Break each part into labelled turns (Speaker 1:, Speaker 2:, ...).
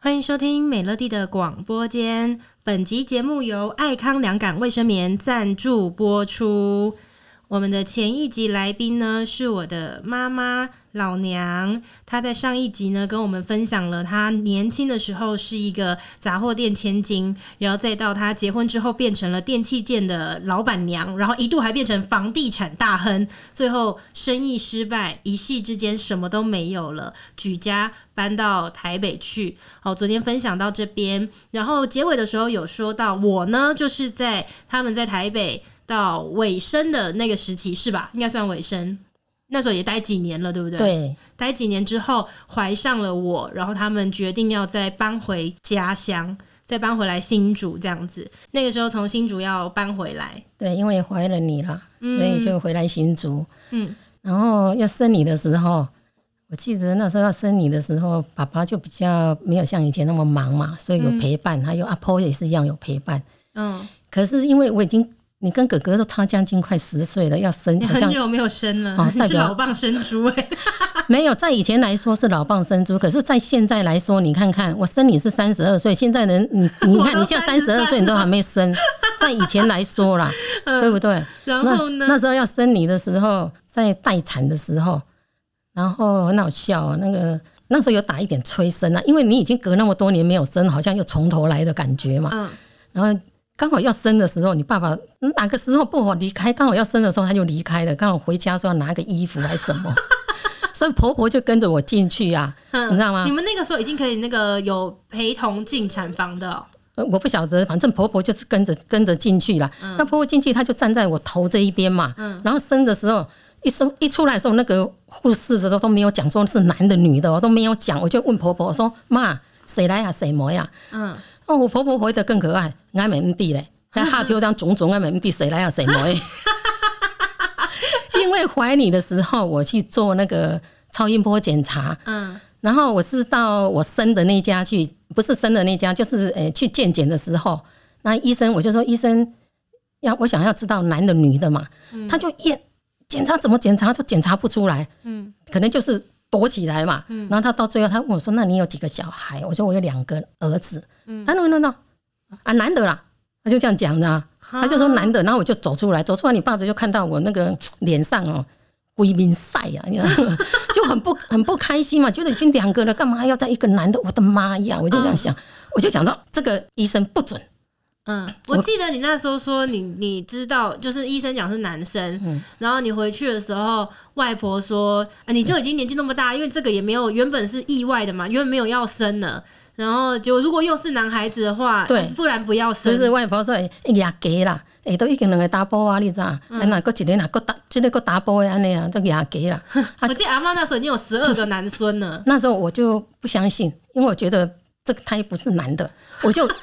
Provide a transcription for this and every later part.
Speaker 1: 欢迎收听美乐蒂的广播间。本集节目由爱康凉感卫生棉赞助播出。我们的前一集来宾呢，是我的妈妈老娘。她在上一集呢，跟我们分享了她年轻的时候是一个杂货店千金，然后再到她结婚之后变成了电器店的老板娘，然后一度还变成房地产大亨，最后生意失败，一夕之间什么都没有了，举家搬到台北去。好，昨天分享到这边，然后结尾的时候有说到我呢，就是在他们在台北。到尾声的那个时期是吧？应该算尾声。那时候也待几年了，对不对？
Speaker 2: 对，
Speaker 1: 待几年之后怀上了我，然后他们决定要再搬回家乡，再搬回来新竹这样子。那个时候从新竹要搬回来，
Speaker 2: 对，因为怀了你了，所以就回来新竹。
Speaker 1: 嗯，
Speaker 2: 然后要生你的时候，我记得那时候要生你的时候，爸爸就比较没有像以前那么忙嘛，所以有陪伴，嗯、还有阿婆也是一样有陪伴。
Speaker 1: 嗯，
Speaker 2: 可是因为我已经。你跟哥哥都差将近快十岁了，要生，
Speaker 1: 你很久没有生了，哦、你是老蚌生珠哎。
Speaker 2: 没有，在以前来说是老蚌生珠，可是，在现在来说，你看看，我生你是三十二岁，现在人你 你看，你现在三十二岁，你都还没生，在以前来说啦，嗯、对不对？
Speaker 1: 然后呢？
Speaker 2: 那时候要生你的时候，在待产的时候，然后很好笑啊，那个那时候有打一点催生啊，因为你已经隔那么多年没有生，好像又从头来的感觉嘛。嗯，然后。刚好要生的时候，你爸爸哪个时候不好离开？刚好要生的时候，他就离开了。刚好回家说要拿个衣服还是什么，所以婆婆就跟着我进去啊，你知道吗？
Speaker 1: 你们那个时候已经可以那个有陪同进产房的、喔，
Speaker 2: 我不晓得，反正婆婆就是跟着跟着进去了。那婆婆进去，她就站在我头这一边嘛。然后生的时候一生一出来的时候，那个护士的都都没有讲说是男的女的，我都没有讲。我就问婆婆说：“妈，谁来呀？谁么呀？”嗯。哦，我婆婆回得更可爱，爱美地嘞，还哈丢张种种爱美地，谁来要谁摸。因为怀你的时候，我去做那个超音波检查，嗯，然后我是到我生的那家去，不是生的那家，就是诶去健检的时候，那医生我就说医生要我想要知道男的女的嘛，他就验检查怎么检查都检查不出来，嗯，可能就是。躲起来嘛，然后他到最后他问我说：“那你有几个小孩？”我说：“我有两个儿子。”他说：“那那啊，男的啦。”他就这样讲的，他就说男的。然后我就走出来，走出来，你爸爸就看到我那个 脸上哦，鬼面晒呀，就很不很不开心嘛，觉得已经两个了，干嘛还要再一个男的？我的妈呀！我就这样想，我就想说这个医生不准。
Speaker 1: 嗯，我记得你那时候说你你知道，就是医生讲是男生，嗯、然后你回去的时候，外婆说啊，你就已经年纪那么大，因为这个也没有原本是意外的嘛，原本没有要生了，然后就如果又是男孩子的话，对，不然不要生。
Speaker 2: 就是外婆说，哎呀，给啦，哎，都已经两个大波啊，你知道？嗯，那个一个那个大，这个个大波的那样都给他给了。
Speaker 1: 我记得阿妈那时候已经有十二个男孙了，
Speaker 2: 那时候我就不相信，因为我觉得这个胎不是男的，我就。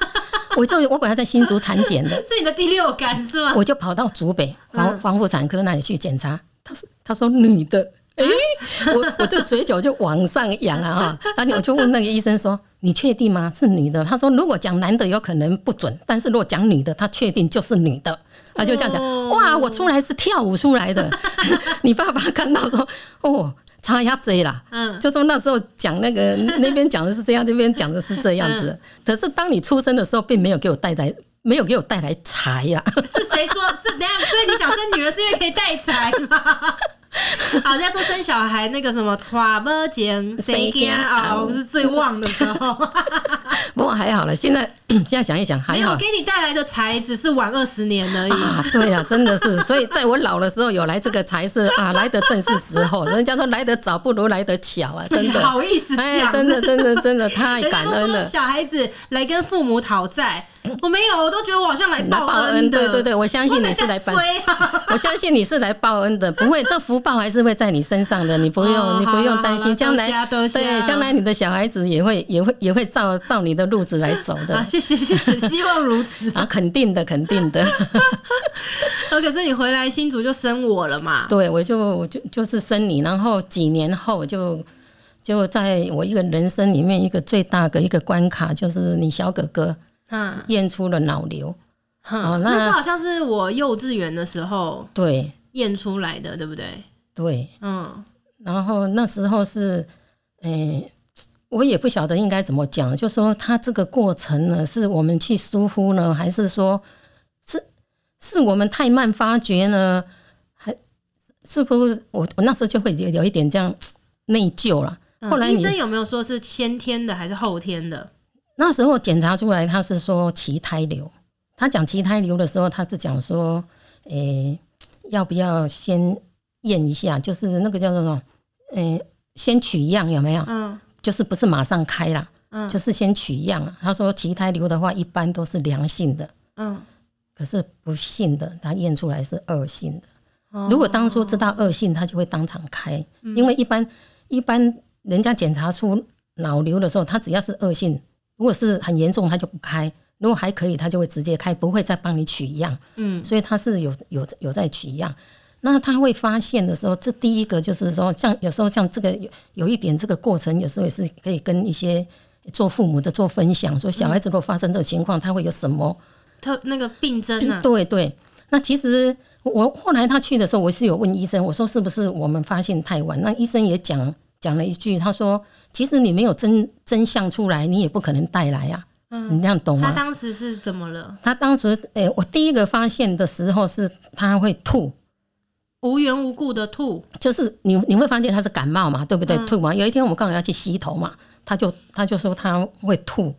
Speaker 2: 我就我本来在新竹产检的，
Speaker 1: 是你的第六感是吗？
Speaker 2: 我就跑到竹北防防妇产科那里去检查，他说他说女的，哎、欸，我我就嘴角就往上扬啊哈，然后我就问那个医生说，你确定吗？是女的？他说如果讲男的有可能不准，但是如果讲女的，他确定就是女的，他就这样讲，哇，我出来是跳舞出来的，你爸爸看到说，哦。差一下子啦，嗯，就说那时候讲那个那边讲的是这样，这边讲的是这样子。嗯、可是当你出生的时候，并没有给我带来，没有给我带来财呀。
Speaker 1: 是谁说？是怎样？所以你想生女儿是因为可以带财吗？好，再说生小孩那个什么，揣摩间谁家啊，我是最旺的时候。
Speaker 2: 不过还好了，现在 现在想一想，还好，
Speaker 1: 给你带来的财只是晚二十年而已。
Speaker 2: 啊，对呀，真的是，所以在我老的时候有来这个才是啊，来的正是时候。人家说来得早不如来得巧啊，真的。
Speaker 1: 好意思讲，
Speaker 2: 哎，真的真的真的太感恩了。
Speaker 1: 小孩子来跟父母讨债。我没有，我都觉得我好像来报恩，
Speaker 2: 恩。对对对，我相信你是来报，啊、我相信你是来报恩的，不会，这福报还是会在你身上的，你不用，哦、你不用担心，将来对，将来你的小孩子也会也会也会照照你的路子来走的。
Speaker 1: 啊，谢谢谢谢，希望如此
Speaker 2: 啊，肯定的肯定的。
Speaker 1: 可是你回来新竹就生我了嘛？
Speaker 2: 对，我就我就就是生你，然后几年后就就在我一个人生里面一个最大的一个关卡，就是你小哥哥。验出了脑瘤，
Speaker 1: 嗯，那是好像是我幼稚园的时候，
Speaker 2: 对，
Speaker 1: 验出来的，对不对？
Speaker 2: 对，嗯。然后那时候是，诶、欸，我也不晓得应该怎么讲，就说他这个过程呢，是我们去疏忽呢，还是说是是我们太慢发觉呢？还是不是我我那时候就会有有一点这样内疚了。后来、嗯、
Speaker 1: 医生有没有说是先天的还是后天的？
Speaker 2: 那时候检查出来他是说脐胎瘤。他讲脐胎瘤的时候，他是讲说，诶、欸，要不要先验一下？就是那个叫做什么？诶，先取样有没有？嗯，就是不是马上开啦，嗯，就是先取样。他说脐胎瘤的话，一般都是良性的，嗯，可是不幸的，他验出来是恶性的。如果当初知道恶性，他就会当场开，因为一般一般人家检查出脑瘤的时候，他只要是恶性，如果是很严重，他就不开；如果还可以，他就会直接开，不会再帮你取样。嗯，所以他是有有有在取样。那他会发现的时候，这第一个就是说，像有时候像这个有有一点这个过程，有时候也是可以跟一些做父母的做分享，说小孩子如果发生这个情况，他会有什么
Speaker 1: 特那个病症啊？
Speaker 2: 对对。那其实我后来他去的时候，我是有问医生，我说是不是我们发现太晚？那医生也讲讲了一句，他说其实你没有真真相出来，你也不可能带来啊。嗯，你这样懂吗？
Speaker 1: 他当时是怎么了？
Speaker 2: 他当时诶，我第一个发现的时候是他会吐。
Speaker 1: 无缘无故的吐，
Speaker 2: 就是你你会发现他是感冒嘛，对不对？嗯、吐嘛。有一天我们刚好要去洗头嘛，他就他就说他会吐，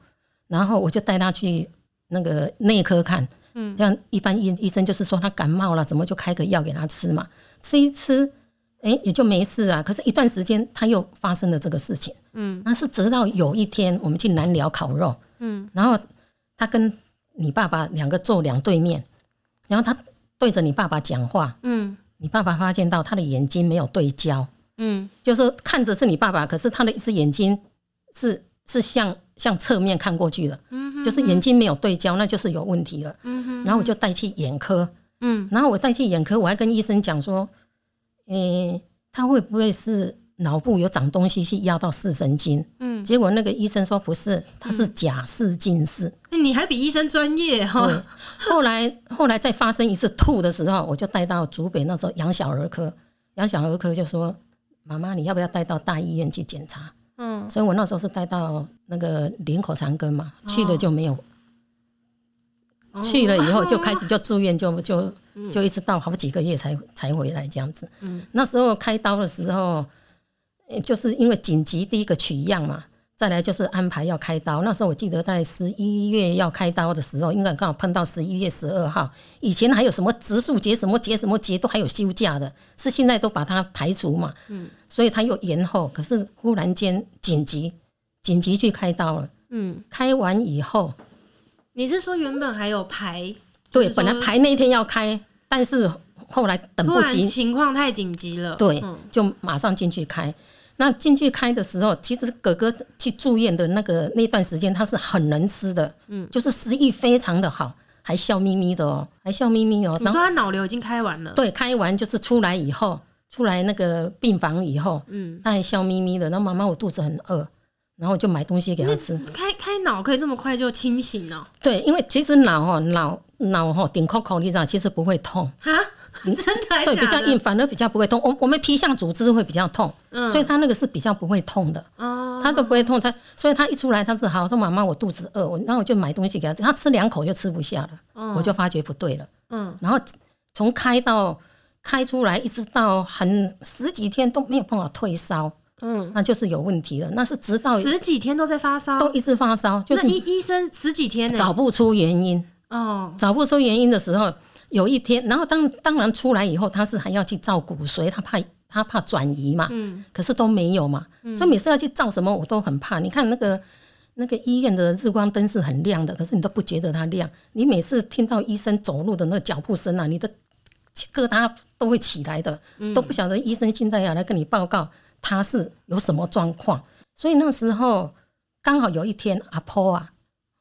Speaker 2: 然后我就带他去那个内科看，嗯，这样一般医医生就是说他感冒了，怎么就开个药给他吃嘛，吃一吃，哎、欸，也就没事啊。可是，一段时间他又发生了这个事情，嗯，那是直到有一天我们去南寮烤肉，嗯，然后他跟你爸爸两个坐两对面，然后他对着你爸爸讲话，嗯。你爸爸发现到他的眼睛没有对焦，嗯，就是看着是你爸爸，可是他的一只眼睛是是向向侧面看过去的，嗯哼哼，就是眼睛没有对焦，那就是有问题了，嗯哼。哼，然后我就带去眼科，嗯，然后我带去眼科，我还跟医生讲说，嗯、欸，他会不会是？脑部有长东西去压到视神经，嗯，结果那个医生说不是，他是假视近视。
Speaker 1: 你还比医生专业哈。
Speaker 2: 后来后来再发生一次吐的时候，我就带到竹北那时候养小儿科，养小儿科就说妈妈你要不要带到大医院去检查？嗯，所以我那时候是带到那个林口长庚嘛，去了就没有，去了以后就开始就住院，就就就一直到好几个月才才回来这样子。嗯，那时候开刀的时候。就是因为紧急第一个取样嘛，再来就是安排要开刀。那时候我记得在十一月要开刀的时候，应该刚好碰到十一月十二号。以前还有什么植树节、什么节、什么节都还有休假的，是现在都把它排除嘛。嗯，所以他又延后。可是忽然间紧急，紧急去开刀了。嗯，开完以后，
Speaker 1: 你是说原本还有排？
Speaker 2: 对，本来排那一天要开，但是后来等不及，
Speaker 1: 情况太紧急了。
Speaker 2: 对，就马上进去开。那进去开的时候，其实哥哥去住院的那个那段时间，他是很能吃的，嗯，就是食欲非常的好，还笑眯眯的哦，还笑眯眯哦。
Speaker 1: 你说他脑瘤已经开完了？
Speaker 2: 对，开完就是出来以后，出来那个病房以后，嗯，他还笑眯眯的。然后妈妈，我肚子很饿，然后我就买东西给他吃。
Speaker 1: 开开脑可以这么快就清醒哦？
Speaker 2: 对，因为其实脑哦，脑脑哈顶扣扣，你知道，其实不会痛哈。
Speaker 1: 真的，
Speaker 2: 对，比较硬，反而比较不会痛。我我们皮下组织会比较痛，嗯、所以他那个是比较不会痛的。哦，他都不会痛，他所以他一出来，他是好说妈妈，我肚子饿，我然后我就买东西给他吃，他吃两口就吃不下了。哦、我就发觉不对了。嗯，然后从开到开出来，一直到很十几天都没有办法退烧。嗯，那就是有问题了。那是直到
Speaker 1: 十几天都在发烧，
Speaker 2: 都一直发烧。就是
Speaker 1: 医医生十几天
Speaker 2: 找不出原因。哦，找不出原因的时候。有一天，然后当当然出来以后，他是还要去照骨髓，他怕他怕转移嘛，嗯，可是都没有嘛，嗯，所以每次要去照什么我都很怕。你看那个那个医院的日光灯是很亮的，可是你都不觉得它亮。你每次听到医生走路的那个脚步声啊，你的疙瘩都会起来的，都不晓得医生现在要来跟你报告他是有什么状况。所以那时候刚好有一天，阿婆啊，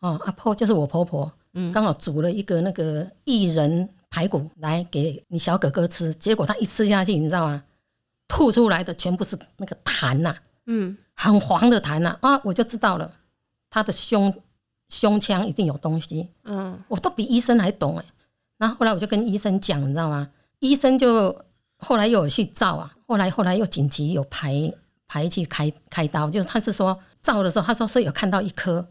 Speaker 2: 哦，阿婆就是我婆婆，嗯，刚好煮了一个那个薏仁。排骨来给你小哥哥吃，结果他一吃下去，你知道吗？吐出来的全部是那个痰呐，嗯，很黄的痰呐啊！我就知道了，他的胸胸腔一定有东西，嗯，我都比医生还懂哎。然后后来我就跟医生讲，你知道吗？医生就后来又有去照啊，后来后来又紧急有排排去开开刀，就是他是说照的时候，他说是有看到一颗，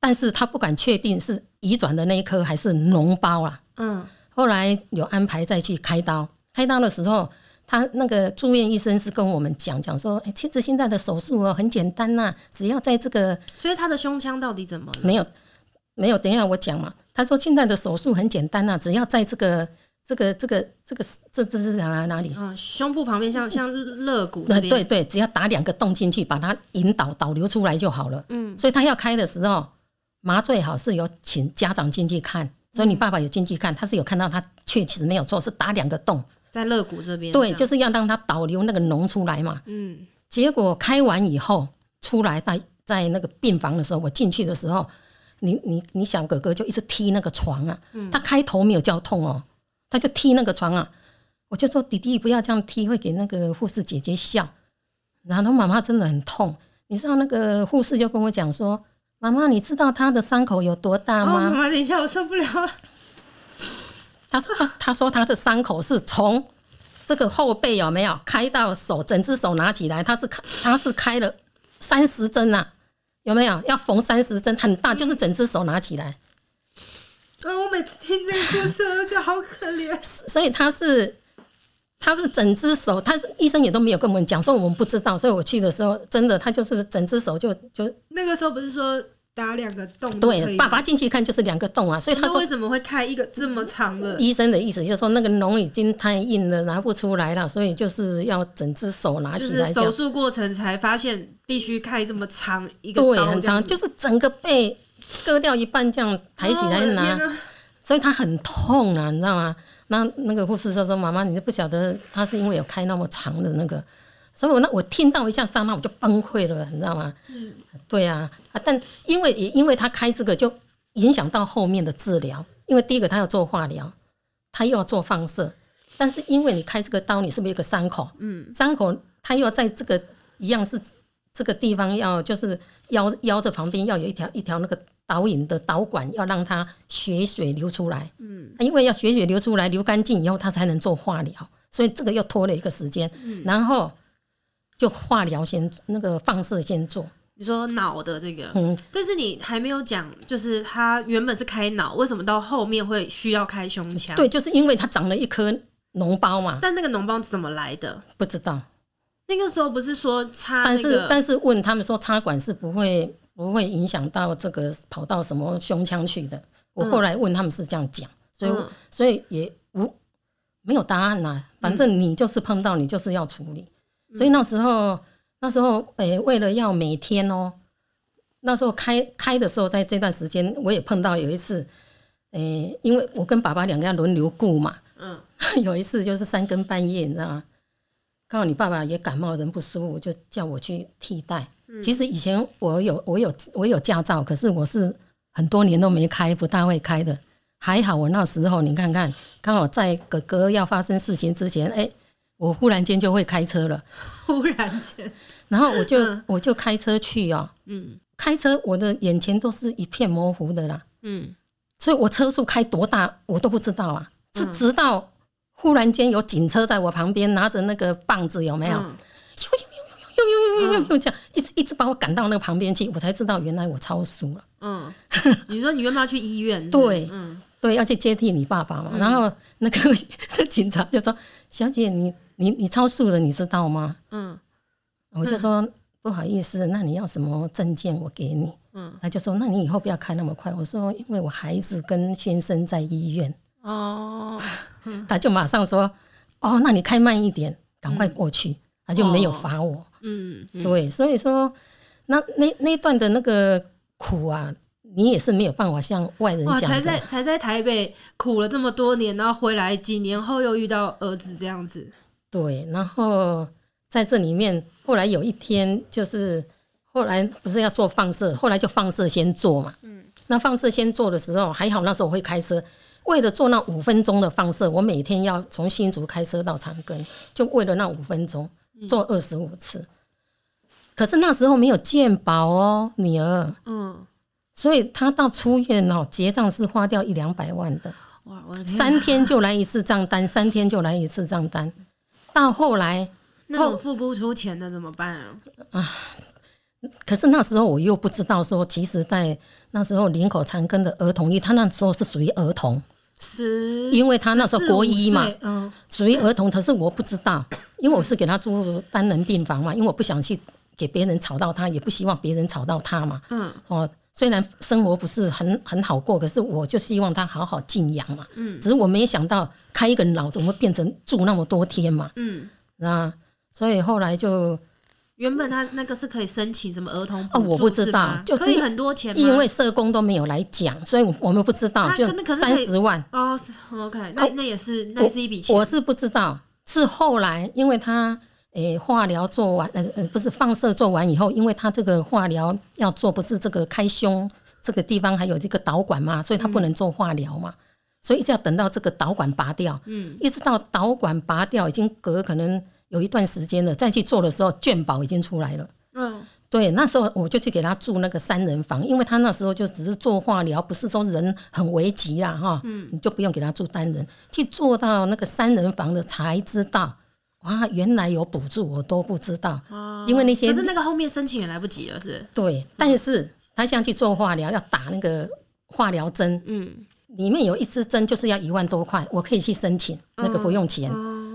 Speaker 2: 但是他不敢确定是移转的那一颗还是脓包啊。嗯，后来有安排再去开刀，开刀的时候，他那个住院医生是跟我们讲讲说，哎，其实现在的手术哦很简单呐、啊，只要在这个，
Speaker 1: 所以他的胸腔到底怎么了？
Speaker 2: 没有没有，等一下我讲嘛。他说现在的手术很简单呐、啊，只要在这个。这个这个这个这这是哪哪里？
Speaker 1: 嗯，胸部旁边像像肋骨。
Speaker 2: 对对对，只要打两个洞进去，把它引导导流出来就好了。嗯，所以他要开的时候，麻醉好是有请家长进去看，所以你爸爸有进去看，他是有看到他确实没有错，是打两个洞
Speaker 1: 在肋骨这边。
Speaker 2: 对，就是要让他导流那个脓出来嘛。嗯，结果开完以后出来在在那个病房的时候，我进去的时候，你你你小哥哥就一直踢那个床啊，他开头没有叫痛哦。他就踢那个床啊，我就说弟弟不要这样踢，会给那个护士姐姐笑。然后妈妈真的很痛，你知道那个护士就跟我讲说：“妈妈，你知道他的伤口有多大吗？”
Speaker 1: 妈妈，等一下，我受不了了。
Speaker 2: 他说：“他说他的伤口是从这个后背有没有开到手，整只手拿起来，他是开他是开了三十针啊，有没有？要缝三十针，很大，就是整只手拿起来。”
Speaker 1: 我每次听这个故事，我都觉得好可怜。
Speaker 2: 所以他是，他是整只手，他是医生也都没有跟我们讲，说我们不知道。所以我去的时候，真的他就是整只手就就
Speaker 1: 那个时候不是说打两个洞？
Speaker 2: 对，爸爸进去看就是两个洞啊。所以他说
Speaker 1: 为什么会开一个这么长的？
Speaker 2: 医生的意思就是说那个脓已经太硬了，拿不出来了，所以就是要整只手拿起来。
Speaker 1: 手术过程才发现必须开这么长一个，
Speaker 2: 对，很长，就是整个背。割掉一半，这样抬起来拿，哦、所以他很痛啊，你知道吗？那那个护士说说妈妈，你就不晓得他是因为有开那么长的那个，所以我那我听到一下刹那我就崩溃了，你知道吗？嗯，对啊，啊，但因为也因为他开这个就影响到后面的治疗，因为第一个他要做化疗，他又要做放射，但是因为你开这个刀，你是不是有个伤口？嗯，伤口他又要在这个一样是这个地方要就是腰腰这旁边要有一条一条那个。导引的导管要让它血水流出来，嗯，因为要血水流出来流干净以后，它才能做化疗，所以这个又拖了一个时间，嗯，然后就化疗先那个放射先做。
Speaker 1: 你说脑的这个，嗯，但是你还没有讲，就是他原本是开脑，为什么到后面会需要开胸腔？
Speaker 2: 对，就是因为他长了一颗脓包嘛。
Speaker 1: 但那个脓包怎么来的？
Speaker 2: 不知道。
Speaker 1: 那个时候不是说插，
Speaker 2: 但是但是问他们说插管是不会。不会影响到这个跑到什么胸腔去的。我后来问他们是这样讲，所以所以也无没有答案呐。反正你就是碰到，你就是要处理。所以那时候那时候诶，为了要每天哦，那时候开开的时候，在这段时间我也碰到有一次，诶，因为我跟爸爸两个要轮流顾嘛，嗯，有一次就是三更半夜，你知道吗？刚好你爸爸也感冒，人不舒服，就叫我去替代。其实以前我有我有我有驾照，可是我是很多年都没开，不大会开的。还好我那时候你看看，刚好在哥哥要发生事情之前，哎，我忽然间就会开车了。
Speaker 1: 忽然间，
Speaker 2: 然后我就我就开车去哦。嗯，开车我的眼前都是一片模糊的啦。嗯，所以我车速开多大我都不知道啊，是直到忽然间有警车在我旁边拿着那个棒子，有没有？又又又又又这样，一直一直把我赶到那个旁边去，我才知道原来我超速了。嗯，
Speaker 1: 你说你要不要去医院？
Speaker 2: 对，嗯，对，要去接替你爸爸嘛。然后那个警察就说：“小姐，你你你超速了，你知道吗？”嗯，我就说不好意思，那你要什么证件？我给你。嗯，他就说：“那你以后不要开那么快。”我说：“因为我孩子跟先生在医院。”哦，他就马上说：“哦，那你开慢一点，赶快过去。”他就没有罚我。嗯，嗯对，所以说，那那那段的那个苦啊，你也是没有办法向外人讲。
Speaker 1: 才在才在台北苦了这么多年，然后回来几年后又遇到儿子这样子。
Speaker 2: 对，然后在这里面，后来有一天就是后来不是要做放射，后来就放射先做嘛。嗯，那放射先做的时候还好，那时候我会开车，为了做那五分钟的放射，我每天要从新竹开车到长庚，就为了那五分钟做二十五次。可是那时候没有健保哦，女儿，嗯，所以他到出院哦，结账是花掉一两百万的，哇，我的天，三天就来一次账单，三天就来一次账单，到后来，
Speaker 1: 那我付不出钱的怎么办啊？啊，
Speaker 2: 可是那时候我又不知道说，其实，在那时候林口长庚的儿童医，他那时候是属于儿童，
Speaker 1: 是，
Speaker 2: 因为他那时候国医嘛，
Speaker 1: 嗯，
Speaker 2: 属于儿童。可是我不知道，因为我是给他住单人病房嘛，因为我不想去给别人吵到他，也不希望别人吵到他嘛，嗯，哦。虽然生活不是很很好过，可是我就希望他好好静养嘛。嗯，只是我没想到开一个脑怎么会变成住那么多天嘛。嗯，啊，所以后来就
Speaker 1: 原本他那个是可以申请什么儿童
Speaker 2: 哦，我不知道，就
Speaker 1: 可以很多钱，
Speaker 2: 因为社工都没有来讲，所以我们不知道，就三十万
Speaker 1: 哦。OK，那那也是那也是一笔钱，
Speaker 2: 我是不知道，是后来因为他。诶，化疗做完，呃呃，不是放射做完以后，因为他这个化疗要做，不是这个开胸这个地方还有这个导管嘛，所以他不能做化疗嘛，嗯、所以一直要等到这个导管拔掉，嗯，一直到导管拔掉，已经隔可能有一段时间了，再去做的时候，健保已经出来了，嗯，对，那时候我就去给他住那个三人房，因为他那时候就只是做化疗，不是说人很危急啊，哈，嗯，你就不用给他住单人，去做到那个三人房的才知道。啊，原来有补助，我都不知道。哦，因为那些
Speaker 1: 可是那个后面申请也来不及了，是？
Speaker 2: 对，但是他像去做化疗，要打那个化疗针，嗯，里面有一支针就是要一万多块，我可以去申请，那个不用钱。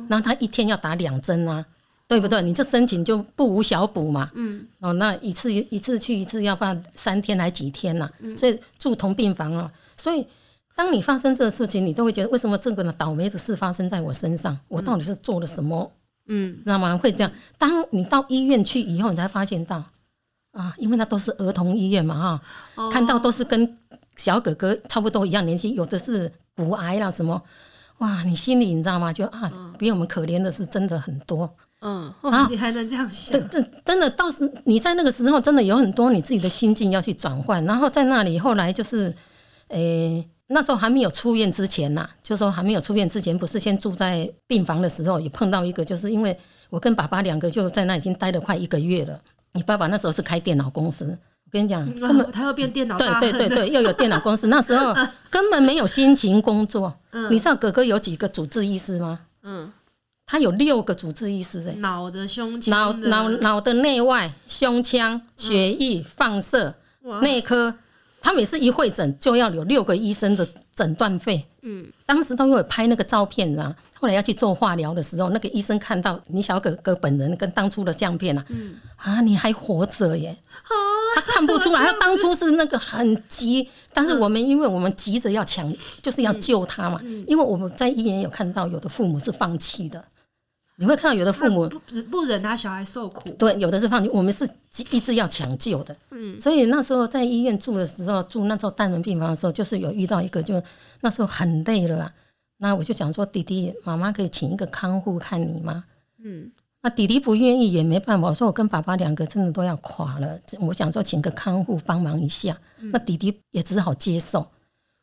Speaker 2: 然后他一天要打两针啊，对不对？你这申请就不无小补嘛，嗯，哦，那一次一次去一次要办三天还几天呐？所以住同病房啊，所以当你发生这个事情，你都会觉得为什么这个呢？倒霉的事发生在我身上，我到底是做了什么？嗯，知道吗？会这样。当你到医院去以后，你才发现到啊，因为那都是儿童医院嘛，哈、哦，看到都是跟小哥哥差不多一样年纪，有的是骨癌啦什么，哇，你心里你知道吗？就啊，比我们可怜的是真的很多。嗯，
Speaker 1: 啊，你还能这样想？
Speaker 2: 真真的，倒是你在那个时候，真的有很多你自己的心境要去转换。然后在那里，后来就是，诶、欸。那时候还没有出院之前呐、啊，就说还没有出院之前，不是先住在病房的时候，也碰到一个，就是因为我跟爸爸两个就在那已经待了快一个月了。你爸爸那时候是开电脑公司，我跟你讲，根本
Speaker 1: 他要变电脑，
Speaker 2: 对对对对，又有电脑公司，那时候根本没有心情工作。你知道哥哥有几个主治医师吗？嗯，他有六个主治医师哎，
Speaker 1: 脑的、胸
Speaker 2: 腔、脑脑脑的内外、胸腔、血液、放射、内科。他每次一会诊就要有六个医生的诊断费。嗯，当时都有拍那个照片啊。后来要去做化疗的时候，那个医生看到你小哥哥本人跟当初的相片啊，嗯啊，你还活着耶！他看不出来，他当初是那个很急，但是我们因为我们急着要抢，就是要救他嘛。因为我们在医院有看到有的父母是放弃的。你会看到有的父母
Speaker 1: 不不忍他小孩受苦，
Speaker 2: 对，有的是放弃。我们是一直要抢救的，嗯，所以那时候在医院住的时候，住那时候单人病房的时候，就是有遇到一个，就那时候很累了，啊，那我就想说，弟弟，妈妈可以请一个看护看你吗？嗯，那弟弟不愿意也没办法，我说我跟爸爸两个真的都要垮了，我想说请个看护帮忙一下，那弟弟也只好接受。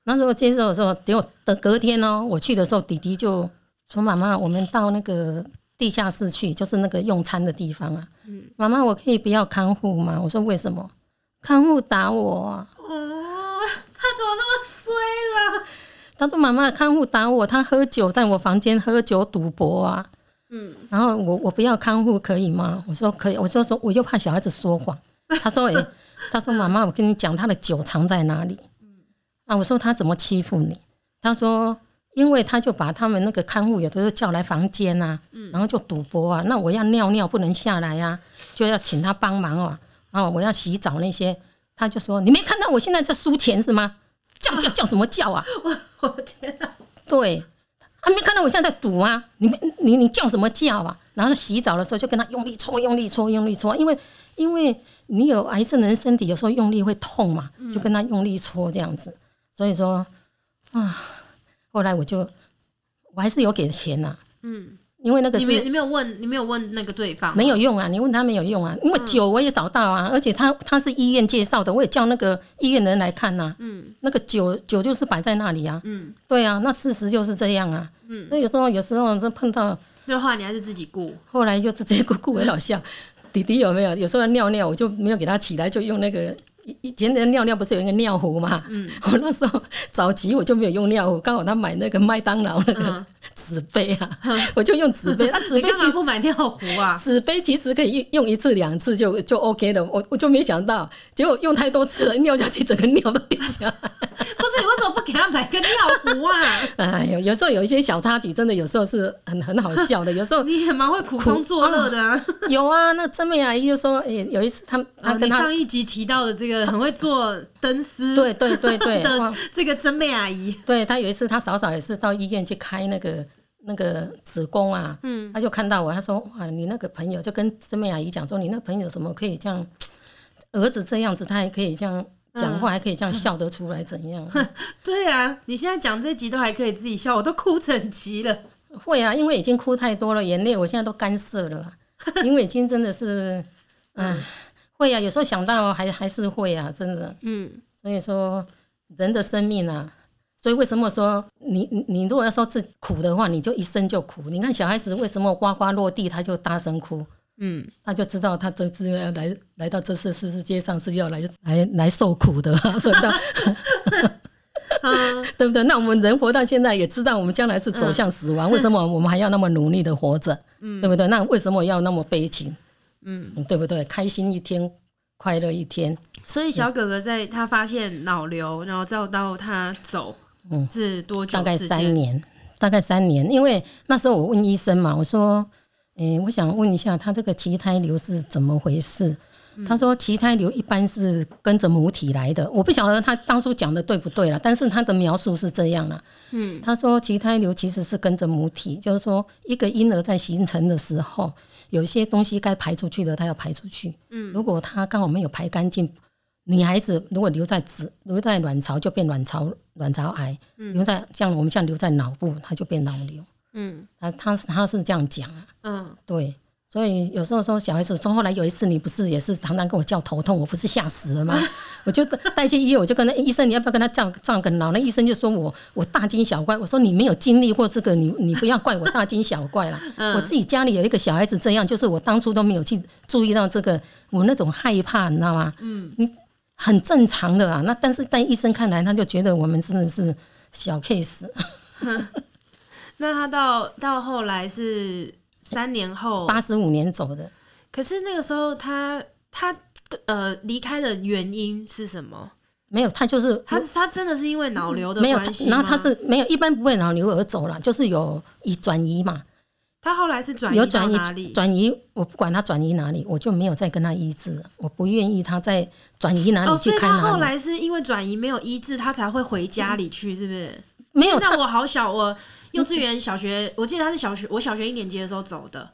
Speaker 2: 那时候接受的时候，结果等隔天哦，我去的时候，弟弟就说：“妈妈，我们到那个。”地下室去，就是那个用餐的地方啊。嗯，妈妈，我可以不要看护吗？我说为什么？看护打我啊。哦，
Speaker 1: 他怎么那么衰了？
Speaker 2: 他说妈妈，看护打我，他喝酒在我房间喝酒赌博啊。嗯，然后我我不要看护可以吗？我说可以。我说说我又怕小孩子说谎。他说诶，他说妈妈，我跟你讲，他的酒藏在哪里？嗯，啊，我说他怎么欺负你？他说。因为他就把他们那个看护有的时候叫来房间啊，然后就赌博啊。那我要尿尿不能下来啊，就要请他帮忙啊。然后我要洗澡那些，他就说：“你没看到我现在在输钱是吗？叫叫叫什么叫啊？” 我我天哪！对，还没看到我现在在赌啊？你你你叫什么叫啊？然后洗澡的时候就跟他用力搓，用力搓，用力搓，因为因为你有癌症人身体有时候用力会痛嘛，就跟他用力搓这样子。所以说啊。后来我就，我还是有给钱呐、啊，嗯，因为那个是
Speaker 1: 你没有问，你没有问那个对方，
Speaker 2: 没有用啊，你问他没有用啊，因为酒我也找到啊，而且他他是医院介绍的，我也叫那个医院的人来看呐、啊，嗯，那个酒酒就是摆在那里啊，嗯，对啊，那事实就是这样啊，嗯，所以有时候有时候就碰到，
Speaker 1: 那话你还是自己顾，
Speaker 2: 后来就直接顾顾为老笑，弟弟有没有？有时候尿尿我就没有给他起来，就用那个。以前的尿尿不是有一个尿壶嘛？嗯，我那时候早期我就没有用尿壶，刚好他买那个麦当劳那个，纸杯啊，我就用纸杯。那纸杯其实
Speaker 1: 不买尿壶啊？
Speaker 2: 纸杯其实可以用用一次两次就就 OK 的。我我就没想到，结果用太多次了，尿下去整个尿都掉下来。
Speaker 1: 不是，你为什么不给他买个尿壶啊？
Speaker 2: 哎，呦有时候有一些小插曲，真的有时候是很很好笑的。有时候
Speaker 1: 你也蛮会苦中作乐的、啊。
Speaker 2: 有啊，那真美阿姨就说，哎，有一次他他跟
Speaker 1: 上一集提到的这个很会做灯丝，
Speaker 2: 对对对对
Speaker 1: 的这个真美阿姨，
Speaker 2: 对她有一次她嫂嫂也是到医院去开那个。那个子宫啊，嗯，他就看到我，他说：“哇，你那个朋友就跟真美阿姨讲说，你那朋友怎么可以这样？儿子这样子，他还可以这样讲话，还可以这样笑得出来，怎样？”
Speaker 1: 嗯、对啊，你现在讲这集都还可以自己笑，我都哭成急了。
Speaker 2: 会啊，因为已经哭太多了，眼泪我现在都干涩了，因为已经真的是，嗯，会啊，有时候想到还还是会啊，真的，嗯，所以说人的生命啊。所以为什么说你你你如果要说这苦的话，你就一生就苦。你看小孩子为什么呱呱落地他就大声哭？嗯，他就知道他这次要来来到这次世世界上是要来来来受苦的，所以到，对不对？那我们人活到现在也知道我们将来是走向死亡，为什么我们还要那么努力的活着？嗯，对不对？那为什么要那么悲情？嗯，对不对？开心一天，快乐一天。
Speaker 1: 所以小哥哥在他发现脑瘤，然后再到他走。嗯，是多久？
Speaker 2: 大概三年，大概三年。因为那时候我问医生嘛，我说：“诶、欸，我想问一下，他这个畸胎瘤是怎么回事？”嗯、他说：“畸胎瘤一般是跟着母体来的。”我不晓得他当初讲的对不对了，但是他的描述是这样了。嗯，他说畸胎瘤其实是跟着母体，就是说一个婴儿在形成的时候，有些东西该排出去的，他要排出去。嗯，如果他刚好没有排干净。女孩子如果留在子留在卵巢就变卵巢卵巢癌，嗯、留在像我们像留在脑部，它就变脑瘤。嗯，他他他是这样讲啊。嗯，对，所以有时候说小孩子，从后来有一次你不是也是常常跟我叫头痛，我不是吓死了吗？啊、我就带去医院，我就跟那医生，你要不要跟他照照个脑？那医生就说我我大惊小怪。我说你没有经历过这个，你你不要怪我大惊小怪了。嗯、我自己家里有一个小孩子这样，就是我当初都没有去注意到这个，我那种害怕，你知道吗？嗯，你。很正常的啊，那但是在医生看来，他就觉得我们真的是小 case。
Speaker 1: 那他到到后来是三年后，
Speaker 2: 八十五年走的。
Speaker 1: 可是那个时候他他呃离开的原因是什么？
Speaker 2: 没有，他就是
Speaker 1: 他他真的是因为脑瘤的关系吗？没有，
Speaker 2: 然后他是没有，一般不会脑瘤而走了，就是有移转移嘛。
Speaker 1: 他后来是转移有转移
Speaker 2: 转移，我不管他转移哪里，我就没有再跟他医治了。我不愿意他再转移哪里去看。
Speaker 1: 他后来是因为转移没有医治，他才会回家里去，是不是？
Speaker 2: 没有。
Speaker 1: 那我好小，我幼稚园、小学，我记得他是小学，我小学一年级的时候走的。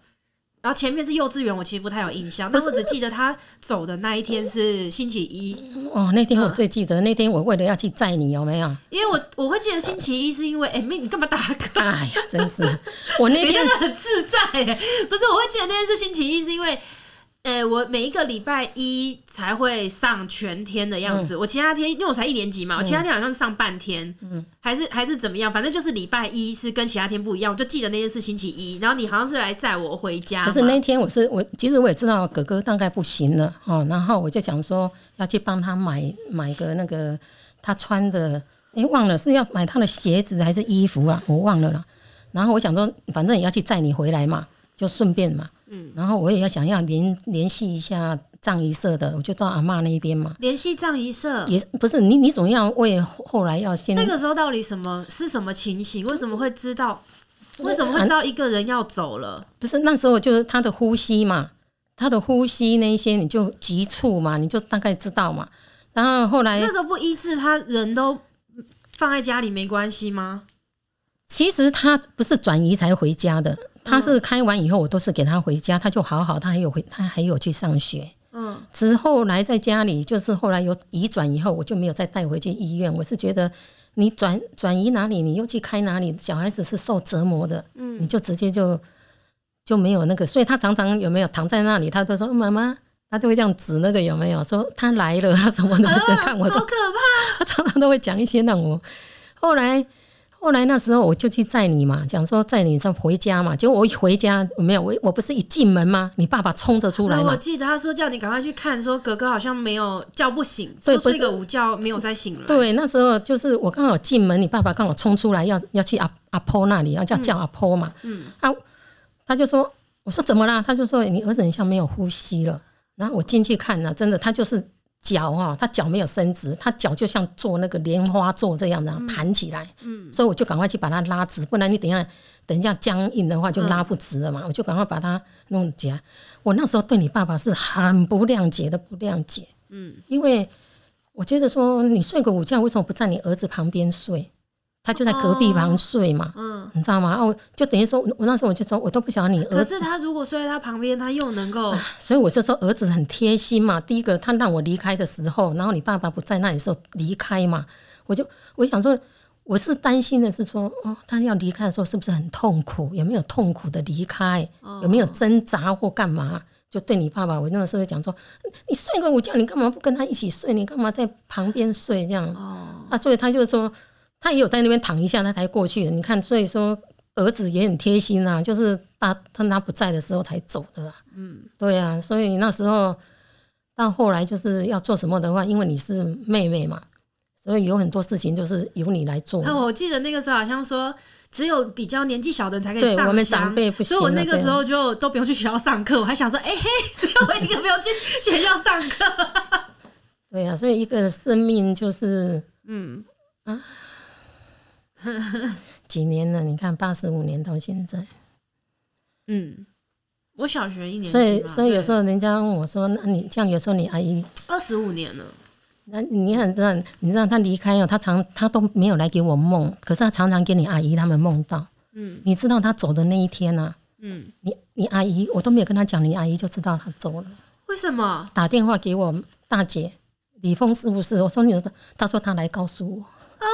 Speaker 1: 然后前面是幼稚园，我其实不太有印象，但是我只记得他走的那一天是星期一。
Speaker 2: 哦，那天我最记得，嗯、那天我为了要去载你，有没有？
Speaker 1: 因为我我会记得星期一是因为，哎、欸，妹，你干嘛打嗝？
Speaker 2: 哎呀，真是，我那天
Speaker 1: 真的很自在，哎，不是，我会记得那天是星期一，是因为。诶、欸，我每一个礼拜一才会上全天的样子。嗯、我其他天，因为我才一年级嘛，我其他天好像是上半天，嗯，还是还是怎么样？反正就是礼拜一是跟其他天不一样。我就记得那天是星期一，然后你好像是来载我回家。
Speaker 2: 可是那天我是我，其实我也知道哥哥大概不行了哦，然后我就想说要去帮他买买个那个他穿的，哎、欸，忘了是要买他的鞋子还是衣服啊？我忘了了。然后我想说，反正也要去载你回来嘛，就顺便嘛。嗯，然后我也要想要联联系一下藏仪社的，我就到阿嬷那边嘛。
Speaker 1: 联系藏仪社
Speaker 2: 也不是你，你总要为后来要先。
Speaker 1: 那个时候到底什么是什么情形？为什么会知道？为什么会知道一个人要走了？
Speaker 2: 啊、不是那时候就是他的呼吸嘛，他的呼吸那些你就急促嘛，你就大概知道嘛。然后后来
Speaker 1: 那时候不医治，他人都放在家里没关系吗？
Speaker 2: 其实他不是转移才回家的。他是开完以后，我都是给他回家，他就好好，他还有回，他还有去上学。嗯，之后来在家里，就是后来有移转以后，我就没有再带回去医院。我是觉得你转转移哪里，你又去开哪里，小孩子是受折磨的。嗯，你就直接就就没有那个，所以他常常有没有躺在那里，他都说妈妈，他就会这样指那个有没有说他来了，他什么都不在看我都，好
Speaker 1: 可怕。
Speaker 2: 他常常都会讲一些让我后来。后来那时候我就去载你嘛，讲说载你再回家嘛。结果我一回家没有，我我不是一进门吗？你爸爸冲着出来嘛。
Speaker 1: 我记得他说叫你赶快去看，说哥哥好像没有叫不醒，对，睡个午觉没有再醒了。
Speaker 2: 对，那时候就是我刚好进门，你爸爸刚好冲出来要要去阿阿婆那里，要叫叫阿婆嘛。嗯，他他就说，我说怎么啦？他就说你儿子很像没有呼吸了。然后我进去看呢，真的他就是。脚哈，他脚没有伸直，他脚就像做那个莲花座这样的盘起来，嗯，所以我就赶快去把它拉直，不然你等一下等一下僵硬的话就拉不直了嘛，我就赶快把它弄起来。我那时候对你爸爸是很不谅解的，不谅解，嗯，因为我觉得说你睡个午觉，为什么不在你儿子旁边睡？他就在隔壁房睡嘛，嗯，你知道吗？哦，就等于说，我那时候我就说，我都不晓得你儿子。
Speaker 1: 可是他如果睡在他旁边，他又能够，
Speaker 2: 所以我就说儿子很贴心嘛。第一个，他让我离开的时候，然后你爸爸不在那里的时候离开嘛，我就我想说，我是担心的是说，哦，他要离开的时候是不是很痛苦？有没有痛苦的离开？有没有挣扎或干嘛？就对你爸爸，我那个时候讲说，你睡个午觉，你干嘛不跟他一起睡？你干嘛在旁边睡这样？哦，啊，所以他就说。他也有在那边躺一下，他才过去的。你看，所以说儿子也很贴心啊，就是他趁他不在的时候才走的啊。嗯，对啊，所以那时候到后来就是要做什么的话，因为你是妹妹嘛，所以有很多事情就是由你来做。
Speaker 1: 那我记得那个时候好像说，只有比较年纪小的人才可以上香。
Speaker 2: 我们长辈不行。
Speaker 1: 所以我那个时候就都不用去学校上课，我还想说，哎嘿，只有我一个不用去学校上课。
Speaker 2: 对啊，所以一个生命就是，嗯啊。几年了？你看，八十五年到现在。
Speaker 1: 嗯，我小学一年级，
Speaker 2: 所以所以有时候人家问我说：“那你像有时候你阿姨
Speaker 1: 二十五年了，
Speaker 2: 那你很知道，你知道他离开了，他常他都没有来给我梦，可是他常常给你阿姨他们梦到。嗯，你知道他走的那一天呢、啊？嗯，你你阿姨我都没有跟他讲，你阿姨就知道他走了。
Speaker 1: 为什么？
Speaker 2: 打电话给我大姐李峰是不是？我说你，他说他来告诉我啊。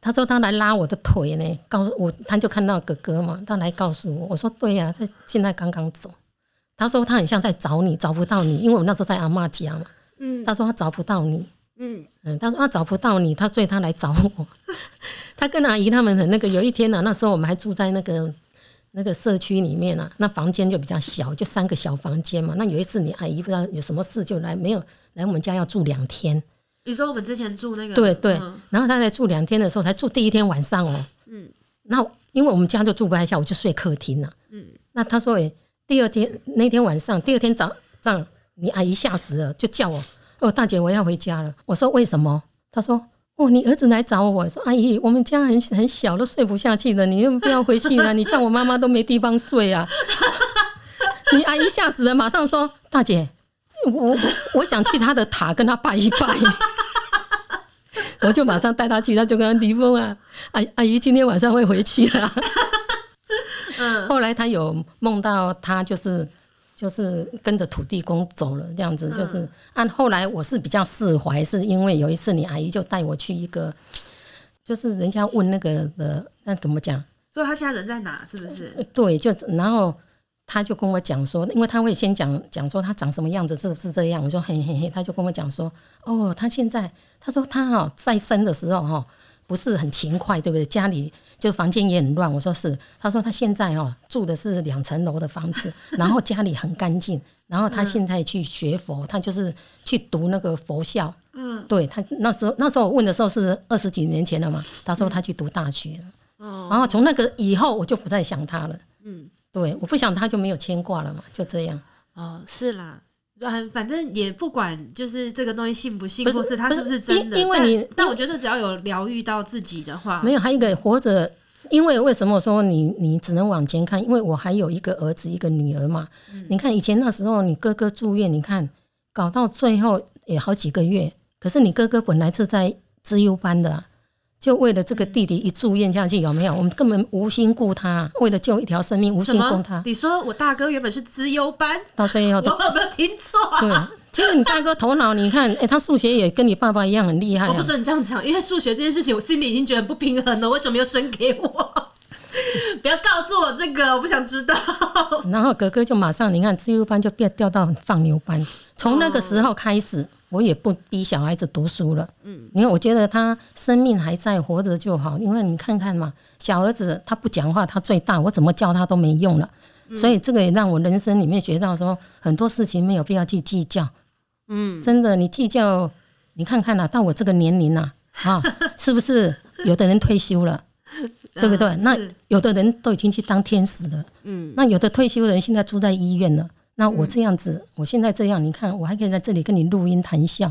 Speaker 2: 他说他来拉我的腿呢，告诉我他就看到哥哥嘛，他来告诉我。我说对呀、啊，他现在刚刚走。他说他很像在找你，找不到你，因为我那时候在阿妈家嘛。嗯。他说他找不到你。嗯嗯。他说他找不到你，他所以他来找我。他跟阿姨他们很那个，有一天呢、啊，那时候我们还住在那个那个社区里面啊，那房间就比较小，就三个小房间嘛。那有一次你阿姨不知道有什么事就来，没有来我们家要住两天。
Speaker 1: 你说我们之前住那个
Speaker 2: 对对，然后他在住两天的时候，才住第一天晚上哦。嗯，那因为我们家就住不太下，我就睡客厅了。嗯，那他说诶，第二天那天晚上，第二天早上，你阿姨吓死了，就叫我哦，大姐我要回家了。我说为什么？他说哦，你儿子来找我，说阿姨我们家很很小，都睡不下去了，你又不要回去了，你叫我妈妈都没地方睡啊。你阿姨吓死了，马上说大姐。我 我想去他的塔跟他拜一拜，我就马上带他去，他就跟他离峰啊，阿阿姨今天晚上会回去了。嗯，后来他有梦到他就是就是跟着土地公走了，这样子就是按后来我是比较释怀，是因为有一次你阿姨就带我去一个，就是人家问那个的那怎么讲？
Speaker 1: 所以他现在人在哪？是不是？
Speaker 2: 对，就然后。他就跟我讲说，因为他会先讲讲说他长什么样子，是不是这样？我说嘿嘿嘿，他就跟我讲说，哦，他现在他说他哈在生的时候哈不是很勤快，对不对？家里就房间也很乱。我说是，他说他现在哦住的是两层楼的房子，然后家里很干净，然后他现在去学佛，他就是去读那个佛校。嗯，对他那时候那时候我问的时候是二十几年前了嘛，他说他去读大学了。哦，然后从那个以后我就不再想他了。嗯。对，我不想他就没有牵挂了嘛，就这样。
Speaker 1: 哦，是啦，嗯反正也不管，就是这个东西信不信，不是或是他是不是真的。因为你但，但我觉得只要有疗愈到自己的话，
Speaker 2: 没有还有一个活着。因为为什么说你你只能往前看？因为我还有一个儿子，一个女儿嘛。嗯、你看以前那时候，你哥哥住院，你看搞到最后也好几个月，可是你哥哥本来是在资优班的、啊。就为了这个弟弟一住院下去有没有？我们根本无心顾他，为了救一条生命无心顾他。
Speaker 1: 你说我大哥原本是资优班，
Speaker 2: 到最后 我
Speaker 1: 有没有听错？
Speaker 2: 啊对，其实你大哥头脑，你看，哎、欸，他数学也跟你爸爸一样很厉害、啊。
Speaker 1: 我不准你这样讲，因为数学这件事情，我心里已经觉得很不平衡了。为什么要生给我？不要告诉我这个，我不想知道。
Speaker 2: 然后哥哥就马上，你看，自由班就变调到放牛班。从那个时候开始，我也不逼小孩子读书了。嗯，因为我觉得他生命还在，活着就好。因为你看看嘛，小儿子他不讲话，他最大，我怎么叫他都没用了。所以这个也让我人生里面学到说，很多事情没有必要去计较。嗯，真的，你计较，你看看呐、啊，到我这个年龄呐，啊，是不是有的人退休了，对不对？那有的人都已经去当天使了。嗯，那有的退休人现在住在医院了。那我这样子，我现在这样，你看，我还可以在这里跟你录音谈笑，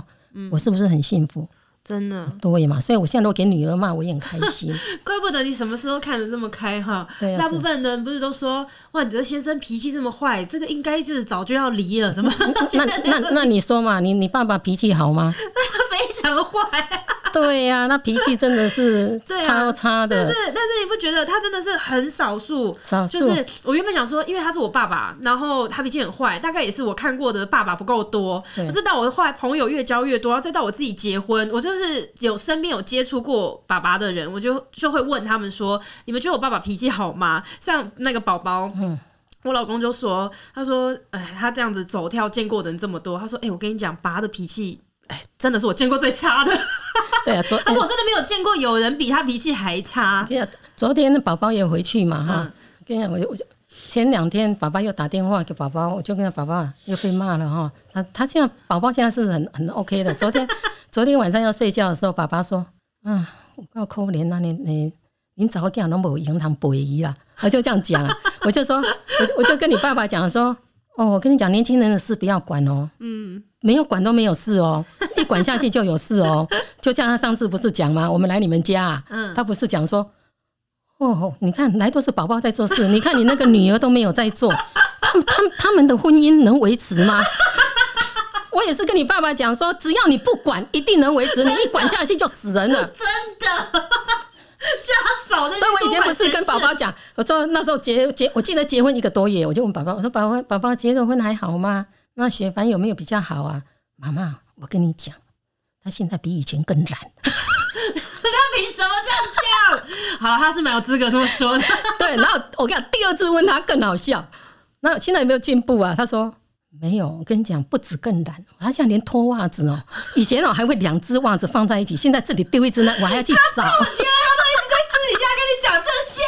Speaker 2: 我是不是很幸福？
Speaker 1: 真的
Speaker 2: 对嘛？所以我现在都给女儿骂，我也很开心。
Speaker 1: 怪不得你什么事都看得这么开哈。
Speaker 2: 对啊。
Speaker 1: 大部分人不是都说，哇，你的先生脾气这么坏，这个应该就是早就要离了，怎么？
Speaker 2: 那那那你说嘛，你你爸爸脾气好吗？
Speaker 1: 非常坏。
Speaker 2: 对呀、啊，那脾气真的是超差的。
Speaker 1: 啊、但是但是你不觉得他真的是很少数？
Speaker 2: 少数。
Speaker 1: 就是我原本想说，因为他是我爸爸，然后他脾气很坏，大概也是我看过的爸爸不够多。可是到我后来朋友越交越多，再到我自己结婚，我就是有身边有接触过爸爸的人，我就就会问他们说：“你们觉得我爸爸脾气好吗？”像那个宝宝，嗯，我老公就说：“他说，哎，他这样子走跳见过的人这么多，他说，哎，我跟你讲，爸的脾气。”哎，真的是我见过最差的。
Speaker 2: 对啊，昨
Speaker 1: 他说我真的没有见过有人比他脾气还差。
Speaker 2: 对啊，昨天的宝宝也回去嘛，哈、嗯。跟你讲，我就我就前两天爸爸又打电话给宝宝，我就跟他爸爸又被骂了哈。他他现在宝宝现在是很很 OK 的。昨天昨天晚上要睡觉的时候，爸爸说：“啊，我够可怜啊，你你你早点都没有银行背伊啦。”他就这样讲啊，我就说，我就我就跟你爸爸讲说。哦，我跟你讲，年轻人的事不要管哦。嗯，没有管都没有事哦，一管下去就有事哦。就像他上次不是讲吗？我们来你们家，嗯，他不是讲说，哦，你看来都是宝宝在做事，你看你那个女儿都没有在做，他们他们他们的婚姻能维持吗？我也是跟你爸爸讲说，只要你不管，一定能维持。你一管下去就死人了，
Speaker 1: 真的。加手，
Speaker 2: 所以我以前不是跟宝宝讲，我说那时候结结，我记得结婚一个多月，我就问宝宝，我说宝宝宝宝结了婚还好吗？那雪凡有没有比较好啊？妈妈，我跟你讲，他现在比以前更懒。
Speaker 1: 他凭什么这样讲？好了，他是没有资格这么说的。
Speaker 2: 对，然后我跟你讲，第二次问他更好笑，那现在有没有进步啊？他说没有。我跟你讲，不止更懒，他现在连脱袜子哦，以前哦还会两只袜子放在一起，现在这里丢一只呢，我还要去找。
Speaker 1: 他都一直在私底下跟你讲这些，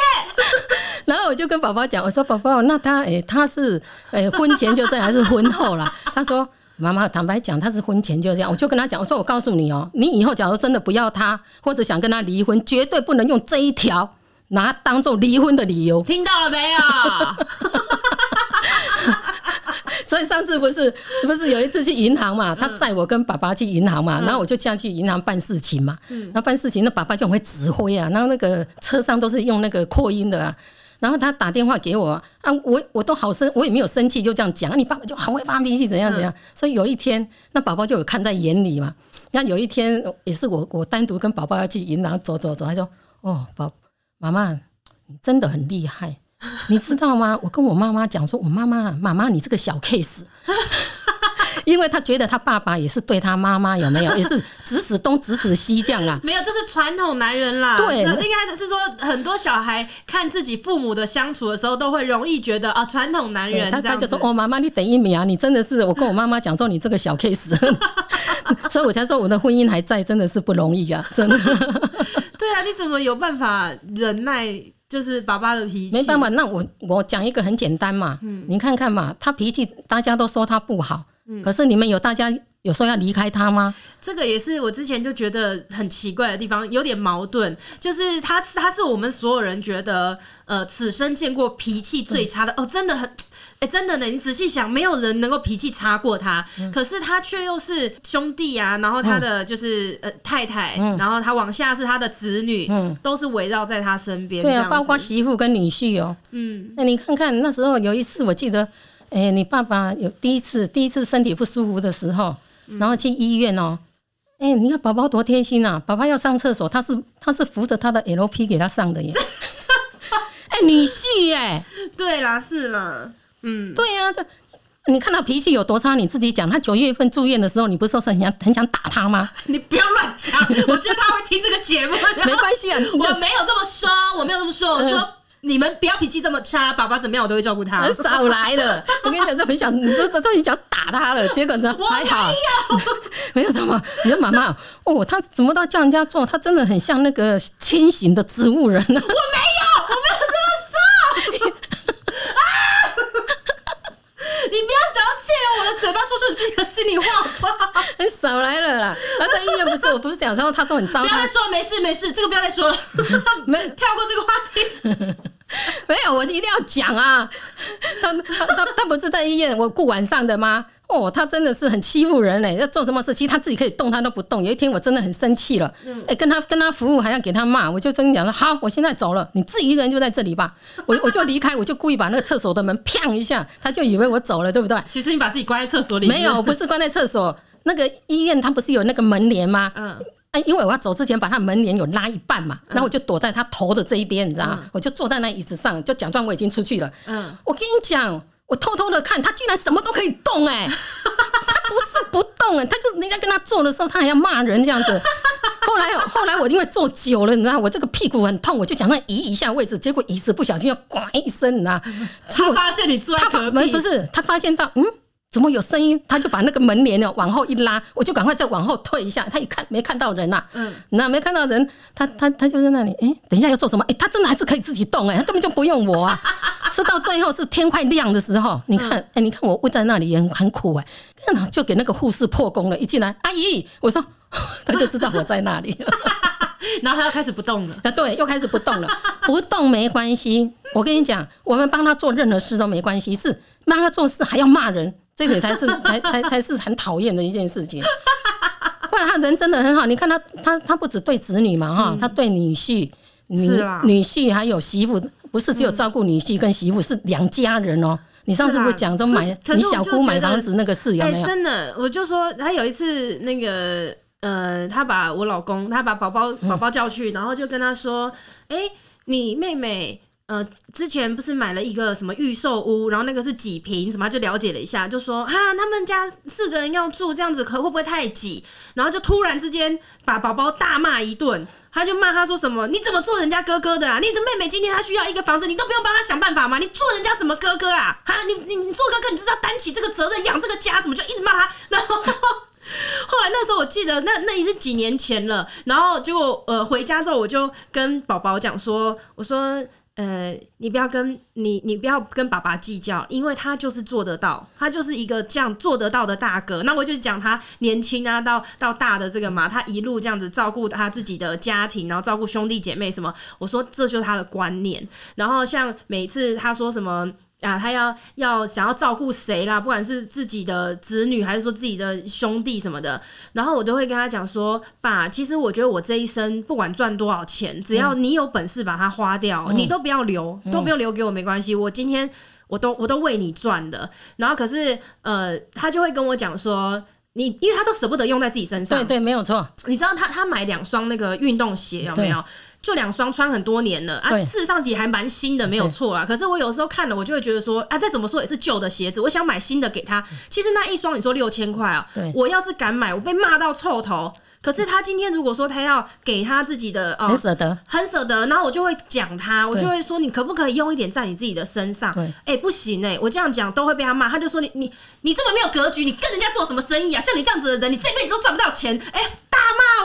Speaker 2: 然后我就跟宝宝讲，我说宝宝，那他诶、欸，他是诶、欸，婚前就这样还是婚后啦？他说妈妈，坦白讲，他是婚前就这样。我就跟他讲，我说我告诉你哦，你以后假如真的不要他，或者想跟他离婚，绝对不能用这一条拿当做离婚的理由。
Speaker 1: 听到了没有？
Speaker 2: 所以上次不是不是有一次去银行嘛，他载我跟爸爸去银行嘛，然后我就这样去银行办事情嘛，然后办事情，那爸爸就很会指挥啊，然后那个车上都是用那个扩音的啊，然后他打电话给我啊，我我都好生，我也没有生气，就这样讲，你爸爸就很会发脾气，怎样怎样，所以有一天，那宝宝就有看在眼里嘛，那有一天也是我我单独跟宝宝要去银行走走走，他说哦，宝妈妈你真的很厉害。你知道吗？我跟我妈妈讲说，我妈妈妈妈，你这个小 case，因为他觉得他爸爸也是对他妈妈有没有，也是指使东指使西这样啊？
Speaker 1: 没有，就是传统男人啦。
Speaker 2: 对，应
Speaker 1: 该是说很多小孩看自己父母的相处的时候，都会容易觉得啊，传统男人。
Speaker 2: 他他就说哦，妈妈你等一秒啊，你真的是我跟我妈妈讲说你这个小 case，所以我才说我的婚姻还在，真的是不容易啊，真的。
Speaker 1: 对啊，你怎么有办法忍耐？就是爸爸的脾气，
Speaker 2: 没办法。那我我讲一个很简单嘛，嗯，你看看嘛，他脾气大家都说他不好，嗯，可是你们有大家有说要离开他吗？
Speaker 1: 这个也是我之前就觉得很奇怪的地方，有点矛盾。就是他他是我们所有人觉得呃此生见过脾气最差的哦，真的很。哎、欸，真的呢，你仔细想，没有人能够脾气差过他，嗯、可是他却又是兄弟啊，然后他的就是、嗯、呃太太，嗯、然后他往下是他的子女，嗯、都是围绕在他身边。
Speaker 2: 对啊，包括媳妇跟女婿哦。嗯，那你看看那时候有一次，我记得，哎、欸，你爸爸有第一次第一次身体不舒服的时候，然后去医院哦。哎、欸，你看宝宝多贴心啊，宝宝要上厕所，他是他是扶着他的 LP 给他上的耶。哎、欸，女婿耶。对
Speaker 1: 啦，是啦。嗯，
Speaker 2: 对呀、啊，这你看他脾气有多差，你自己讲。他九月份住院的时候，你不是说是很想很想打他吗？
Speaker 1: 你不要乱讲，我觉得他会听这个节目。
Speaker 2: 没关系啊，
Speaker 1: 我没有这么说，我没有这么说。我说你们不要脾气这么差，爸爸怎么样我都会照顾他。
Speaker 2: 少来了，我跟你讲，就很想，你真的都很想打他了。结果呢，还好，没有什么。你说妈妈，哦，他怎么到叫人家做？他真的很像那个清醒的植物人呢。我没有，
Speaker 1: 我没有这么说。啊！你不要想要借由我的嘴巴说出你自己的心里话吧。
Speaker 2: 你少来了啦。他在医院不是，我不是讲说他都很糟。不
Speaker 1: 要再说，没事没事，这个不要再说了。没跳过这个话题。
Speaker 2: 没有，我一定要讲啊！他他他他不是在医院我顾晚上的吗？哦，他真的是很欺负人嘞！要做什么事，其实他自己可以动，他都不动。有一天我真的很生气了，哎、欸，跟他跟他服务还要给他骂，我就跟你讲说：好，我现在走了，你自己一个人就在这里吧。我我就离开，我就故意把那个厕所的门砰一下，他就以为我走了，对不对？
Speaker 1: 其实你把自己关在厕所里面。
Speaker 2: 没有，不是关在厕所，那个医院他不是有那个门帘吗？嗯。哎，因为我要走之前把他门帘有拉一半嘛，然后我就躲在他头的这一边，你知道吗？嗯、我就坐在那椅子上，就假装我已经出去了。嗯，我跟你讲，我偷偷的看他，居然什么都可以动哎、欸！他不是不动哎、欸，他就人家跟他做的时候，他还要骂人这样子。后来后来我因为坐久了，你知道，我这个屁股很痛，我就想要移一下位置，结果椅子不小心要咣一声，你知道？
Speaker 1: 他发现你坐在隔壁，
Speaker 2: 不是他发现到嗯。怎么有声音？他就把那个门帘呢往后一拉，我就赶快再往后退一下。他一看没看到人呐、啊，嗯，那没看到人，他他他就在那里。哎、欸，等一下要做什么？哎、欸，他真的还是可以自己动哎、欸，他根本就不用我啊。是到最后是天快亮的时候，你看，哎、欸，你看我跪在那里也很苦哎、欸，就给那个护士破功了。一进来，阿姨，我说，他就知道我在那里，
Speaker 1: 然后他又开始不动了。
Speaker 2: 啊，对，又开始不动了。不动没关系，我跟你讲，我们帮他做任何事都没关系，是帮他做事还要骂人。这个才是才才才是很讨厌的一件事情，不然他人真的很好。你看他他他不只对子女嘛哈，他对女婿、女女婿还有媳妇，不是只有照顾女婿跟媳妇，是两家人哦。你上次不是讲说买你小姑买房子那个事有没有？
Speaker 1: 真的，我就说他有一次那个呃，他把我老公他把宝宝宝宝叫去，然后就跟他说：“哎，你妹妹。”呃，之前不是买了一个什么预售屋，然后那个是几平什么，就了解了一下，就说哈，他们家四个人要住这样子，可会不会太挤？然后就突然之间把宝宝大骂一顿，他就骂他说什么，你怎么做人家哥哥的啊？你这妹妹今天她需要一个房子，你都不用帮她想办法吗？你做人家什么哥哥啊？哈，你你你做哥哥，你就是要担起这个责任，养这个家，什么就一直骂他。然后后来那时候我记得那那也是几年前了，然后结果呃回家之后我就跟宝宝讲说，我说。呃，你不要跟你，你不要跟爸爸计较，因为他就是做得到，他就是一个这样做得到的大哥。那我就讲他年轻啊，到到大的这个嘛，他一路这样子照顾他自己的家庭，然后照顾兄弟姐妹什么。我说这就是他的观念。然后像每次他说什么。啊，他要要想要照顾谁啦？不管是自己的子女，还是说自己的兄弟什么的，然后我都会跟他讲说：“爸，其实我觉得我这一生不管赚多少钱，只要你有本事把它花掉，嗯、你都不要留，都不用留给我，没关系。我今天我都我都为你赚的。然后可是呃，他就会跟我讲说。”你因为他都舍不得用在自己身上，
Speaker 2: 对对，没有错。
Speaker 1: 你知道他他买两双那个运动鞋有没有？就两双穿很多年了啊，事实上也还蛮新的，没有错啊。可是我有时候看了，我就会觉得说啊，再怎么说也是旧的鞋子，我想买新的给他。其实那一双你说六千块啊，我要是敢买，我被骂到臭头。可是他今天如果说他要给他自己的，哦，
Speaker 2: 很舍得，
Speaker 1: 很舍得，然后我就会讲他，我就会说，你可不可以用一点在你自己的身上？哎、欸，不行哎、欸，我这样讲都会被他骂。他就说你你你这么没有格局，你跟人家做什么生意啊？像你这样子的人，你这辈子都赚不到钱。哎、欸，大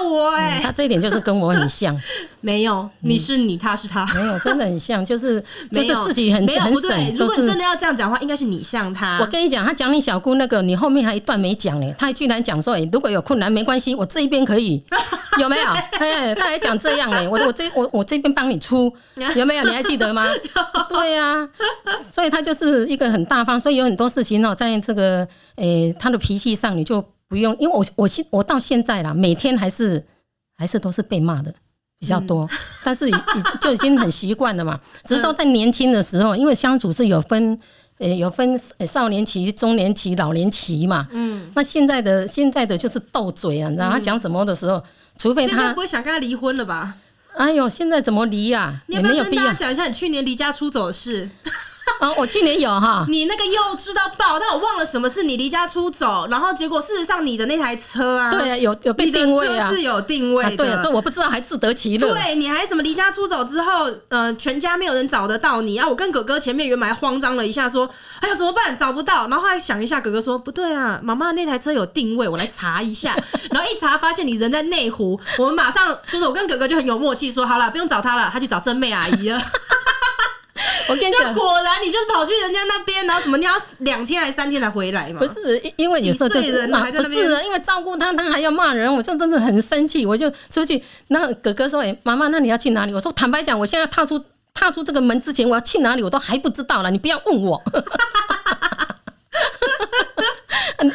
Speaker 1: 骂我哎、
Speaker 2: 他这一点就是跟我很像。
Speaker 1: 没有，你是你，他是他，
Speaker 2: 嗯、没有，真的很像，就是 就是自己很很省。
Speaker 1: 如果你真的要这样讲的话，应该是你像他。
Speaker 2: 我跟你讲，他讲你小姑那个，你后面还一段没讲呢。他居然讲说，哎、欸，如果有困难没关系，我这一边可以。有没有？哎，他还讲这样呢。我我这我我这边帮你出，有没有？你还记得吗？对呀、啊，所以他就是一个很大方，所以有很多事情哦，在这个诶、欸、他的脾气上，你就不用，因为我我现我到现在啦，每天还是还是都是被骂的比较多，嗯、但是已就已经很习惯了嘛。只是说在年轻的时候，因为相处是有分。诶，有分少年期、中年期、老年期嘛？嗯，那现在的现在的就是斗嘴啊，你知道他讲什么的时候，除非他
Speaker 1: 不会想跟他离婚了吧？
Speaker 2: 哎呦，现在怎么离呀？
Speaker 1: 你有没有跟大家讲一下你去年离家出走的事？
Speaker 2: 啊，我去年有哈，
Speaker 1: 你那个幼稚到爆，但我忘了什么是你离家出走，然后结果事实上你的那台车啊，
Speaker 2: 对啊，有有被定位啊，
Speaker 1: 是有定位的，
Speaker 2: 啊对啊，所以我不知道还自得其乐。
Speaker 1: 对，你还什么离家出走之后，呃，全家没有人找得到你啊？我跟哥哥前面原本还慌张了一下，说，哎呀怎么办？找不到，然后后来想一下，哥哥说不对啊，妈妈那台车有定位，我来查一下，然后一查发现你人在内湖，我们马上就是我跟哥哥就很有默契说，好了，不用找他了，他去找真妹阿姨了。
Speaker 2: 我跟你讲，
Speaker 1: 果然你就是跑去人家那边，然后什么你要两天还是三天才回来嘛？
Speaker 2: 不是，因为有时候就是人不是啊，因为照顾他，他还要骂人，我就真的很生气，我就出去。那哥哥说：“哎、欸，妈妈，那你要去哪里？”我说：“坦白讲，我现在踏出踏出这个门之前，我要去哪里，我都还不知道了。你不要问我。”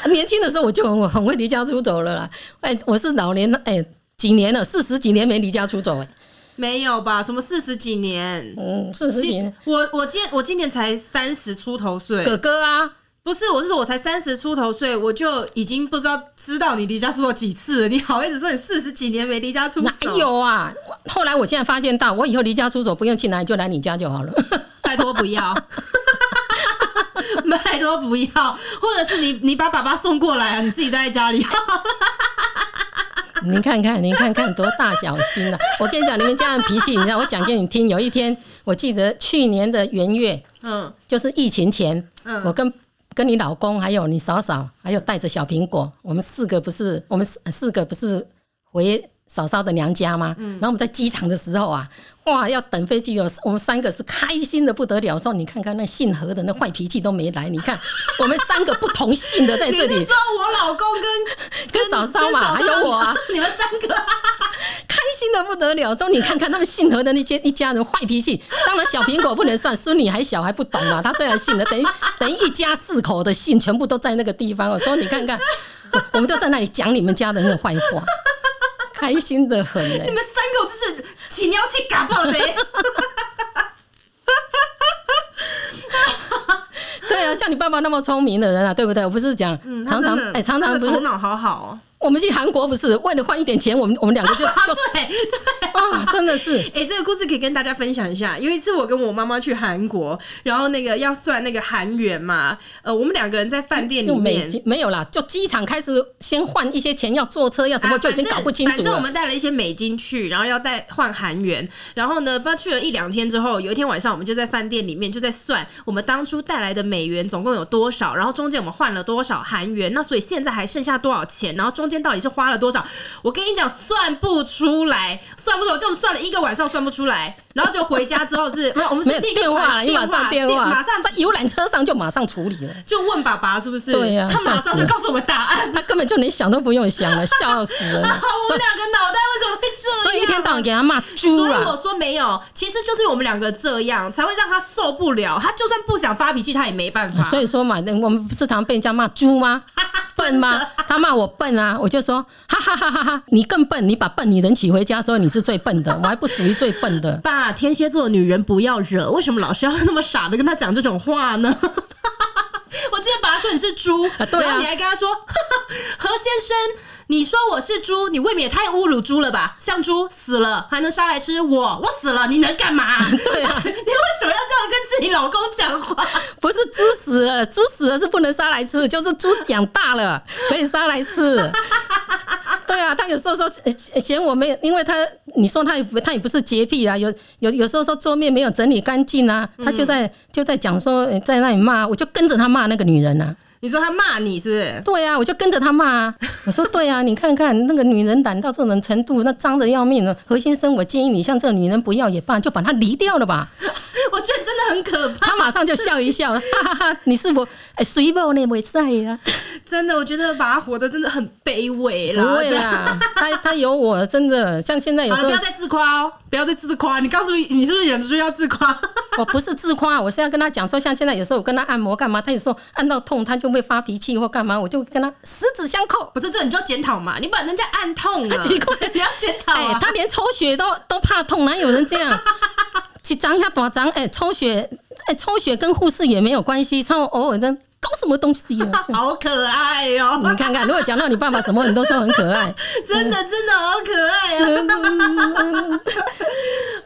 Speaker 2: 年轻的时候我就很很会离家出走了啦。哎，我是老年哎、欸，几年了，四十几年没离家出走哎。
Speaker 1: 没有吧？什么四十几年？
Speaker 2: 嗯，四十几年。
Speaker 1: 我我今我今年才三十出头岁。
Speaker 2: 哥哥啊，
Speaker 1: 不是，我是说我才三十出头岁，我就已经不知道知道你离家出走几次了。你好意思说你四十几年没离家出走？
Speaker 2: 哪有啊？后来我现在发现到，我以后离家出走不用去哪里，就来你家就好了。
Speaker 1: 拜托不要，拜托不要，或者是你你把爸爸送过来啊，你自己待在家里。
Speaker 2: 您看看，您看看多大小心啊！我跟你讲，你们家的脾气，你让我讲给你听。有一天，我记得去年的元月，嗯，就是疫情前，嗯，我跟跟你老公还有你嫂嫂，还有带着小苹果，我们四个不是，我们四四个不是回。嫂嫂的娘家吗？然后我们在机场的时候啊，哇，要等飞机，有我们三个是开心的不得了。说你看看那姓何的那坏脾气都没来，你看 我们三个不同姓的在这里。你
Speaker 1: 说我老公跟
Speaker 2: 跟嫂嫂嘛，还有我啊，
Speaker 1: 你们三个
Speaker 2: 开心的不得了。说你看看他们姓何的那些一家人坏脾气。当然小苹果不能算，孙女还小还不懂嘛。他虽然姓的，等于等于一家四口的姓全部都在那个地方。我说你看看，我们都在那里讲你们家人的那个坏话。开心的很嘞！
Speaker 1: 你们三个就是起尿气嘎爆的。
Speaker 2: 对啊，像你爸爸那么聪明的人啊，对不对？我不是讲、嗯、常常哎、欸，常常不是
Speaker 1: 头脑好好哦。
Speaker 2: 我们去韩国不是为了换一点钱，我们我们两个就 就
Speaker 1: 对对
Speaker 2: 啊，真的是
Speaker 1: 哎、欸，这个故事可以跟大家分享一下。有一次我跟我妈妈去韩国，然后那个要算那个韩元嘛，呃，我们两个人在饭店里面
Speaker 2: 没有啦，就机场开始先换一些钱，要坐车要什么，就已经搞不清楚了。
Speaker 1: 反正我们带了一些美金去，然后要带换韩元，然后呢，不知道去了一两天之后，有一天晚上我们就在饭店里面就在算我们当初带来的美元总共有多少，然后中间我们换了多少韩元，那所以现在还剩下多少钱，然后中间到底是花了多少。我跟你讲，算不出来，算不出来，就算了一个晚上算不出来，然后就回家之后是，我们是电话了，马上电话，马上
Speaker 2: 在游览车上就马上处理了，
Speaker 1: 就问爸爸是不是？
Speaker 2: 对呀、啊，
Speaker 1: 他马上就告诉我们答案，
Speaker 2: 他根本就连想都不用想了，笑死了。
Speaker 1: 我们两个脑袋为什么会这样？
Speaker 2: 所以一天到晚给他骂猪了。
Speaker 1: 所以我说没有，其实就是我们两个这样才会让他受不了。他就算不想发脾气，他也没办法。
Speaker 2: 所以说嘛，我们不是常被人家骂猪吗？笨吗？他骂我笨啊，我就说哈哈哈哈哈，你更笨，你把笨女人娶回家，所以你是最笨的，我还不属于最笨的。
Speaker 1: 爸，天蝎座的女人不要惹，为什么老是要那么傻的跟他讲这种话呢？我之前把他说你是猪，啊对啊，然后你还跟他说 何先生。你说我是猪，你未免也太侮辱猪了吧？像猪死了还能杀来吃，我我死了你能干嘛？
Speaker 2: 对啊，你为
Speaker 1: 什么要这样跟自己老公讲话？
Speaker 2: 不是猪死了，猪死了是不能杀来吃，就是猪养大了可以杀来吃。对啊，他有时候说嫌我没有，因为他你说他也不他也不是洁癖啊，有有有时候说桌面没有整理干净啊，他就在就在讲说在那里骂，我就跟着他骂那个女人啊。
Speaker 1: 你说他骂你是不是？
Speaker 2: 对啊，我就跟着他骂啊。我说对啊，你看看那个女人胆到这种程度，那脏的要命了。何先生，我建议你像这个女人不要也罢，就把她离掉了吧。
Speaker 1: 我觉得真的很可怕。
Speaker 2: 他马上就笑一笑，哈哈哈，哈！你是我哎，水某呢？没赛呀。
Speaker 1: 真的，我觉得把他活得真的很卑微了。
Speaker 2: 不会啦，他他有我，真的像现在有时候。
Speaker 1: 不要再自夸哦，不要再自夸。你告诉你，你是不是忍不住要自夸？
Speaker 2: 我不是自夸，我是要跟他讲说，像现在有时候我跟他按摩干嘛，他有时候按到痛，他就会发脾气或干嘛，我就跟他十指相扣。
Speaker 1: 不是这，你就要检讨嘛，你把人家按痛了，奇怪，你要检讨、啊。
Speaker 2: 哎，他连抽血都都怕痛，哪有人这样？去 长一下短长，哎，抽血，哎，抽血跟护士也没有关系，抽偶尔的。搞什么东西啊？
Speaker 1: 好可爱哟！
Speaker 2: 你看看，如果讲到你爸爸什么，你都说很可爱。
Speaker 1: 真的，真的好可爱啊！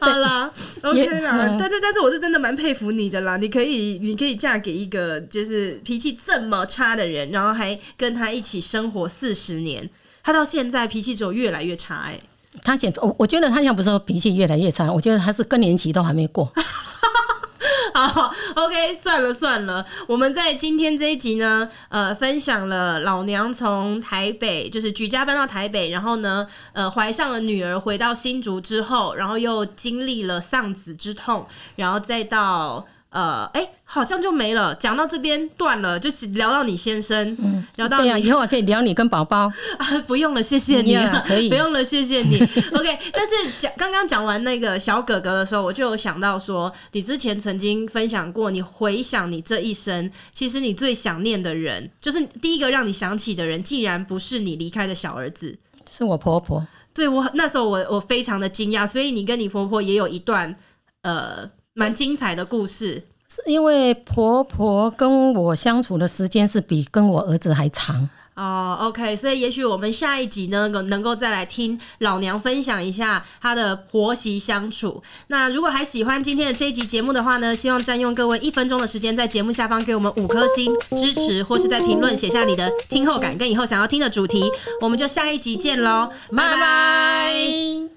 Speaker 1: 好啦，OK 啦，但是但是我是真的蛮佩服你的啦，你可以你可以嫁给一个就是脾气这么差的人，然后还跟他一起生活四十年，他到现在脾气只有越来越差哎、欸。
Speaker 2: 他现我我觉得他现在不是说脾气越来越差，我觉得他是更年期都还没过。
Speaker 1: 好，OK，算了算了，我们在今天这一集呢，呃，分享了老娘从台北就是举家搬到台北，然后呢，呃，怀上了女儿，回到新竹之后，然后又经历了丧子之痛，然后再到。呃，哎、欸，好像就没了。讲到这边断了，就是聊到你先生，嗯、聊到你对呀、啊，
Speaker 2: 以后我可以聊你跟宝宝
Speaker 1: 啊，不用了，谢谢你了，
Speaker 2: 可以，
Speaker 1: 不用了，谢谢你。OK，但是讲刚刚讲完那个小哥哥的时候，我就有想到说，你之前曾经分享过，你回想你这一生，其实你最想念的人，就是第一个让你想起的人，竟然不是你离开的小儿子，
Speaker 2: 是我婆婆。
Speaker 1: 对，我那时候我我非常的惊讶，所以你跟你婆婆也有一段呃。蛮精彩的故事，
Speaker 2: 是因为婆婆跟我相处的时间是比跟我儿子还长
Speaker 1: 哦。OK，所以也许我们下一集呢，能够再来听老娘分享一下她的婆媳相处。那如果还喜欢今天的这一集节目的话呢，希望占用各位一分钟的时间，在节目下方给我们五颗星支持，或是在评论写下你的听后感跟以后想要听的主题。我们就下一集见喽，拜拜。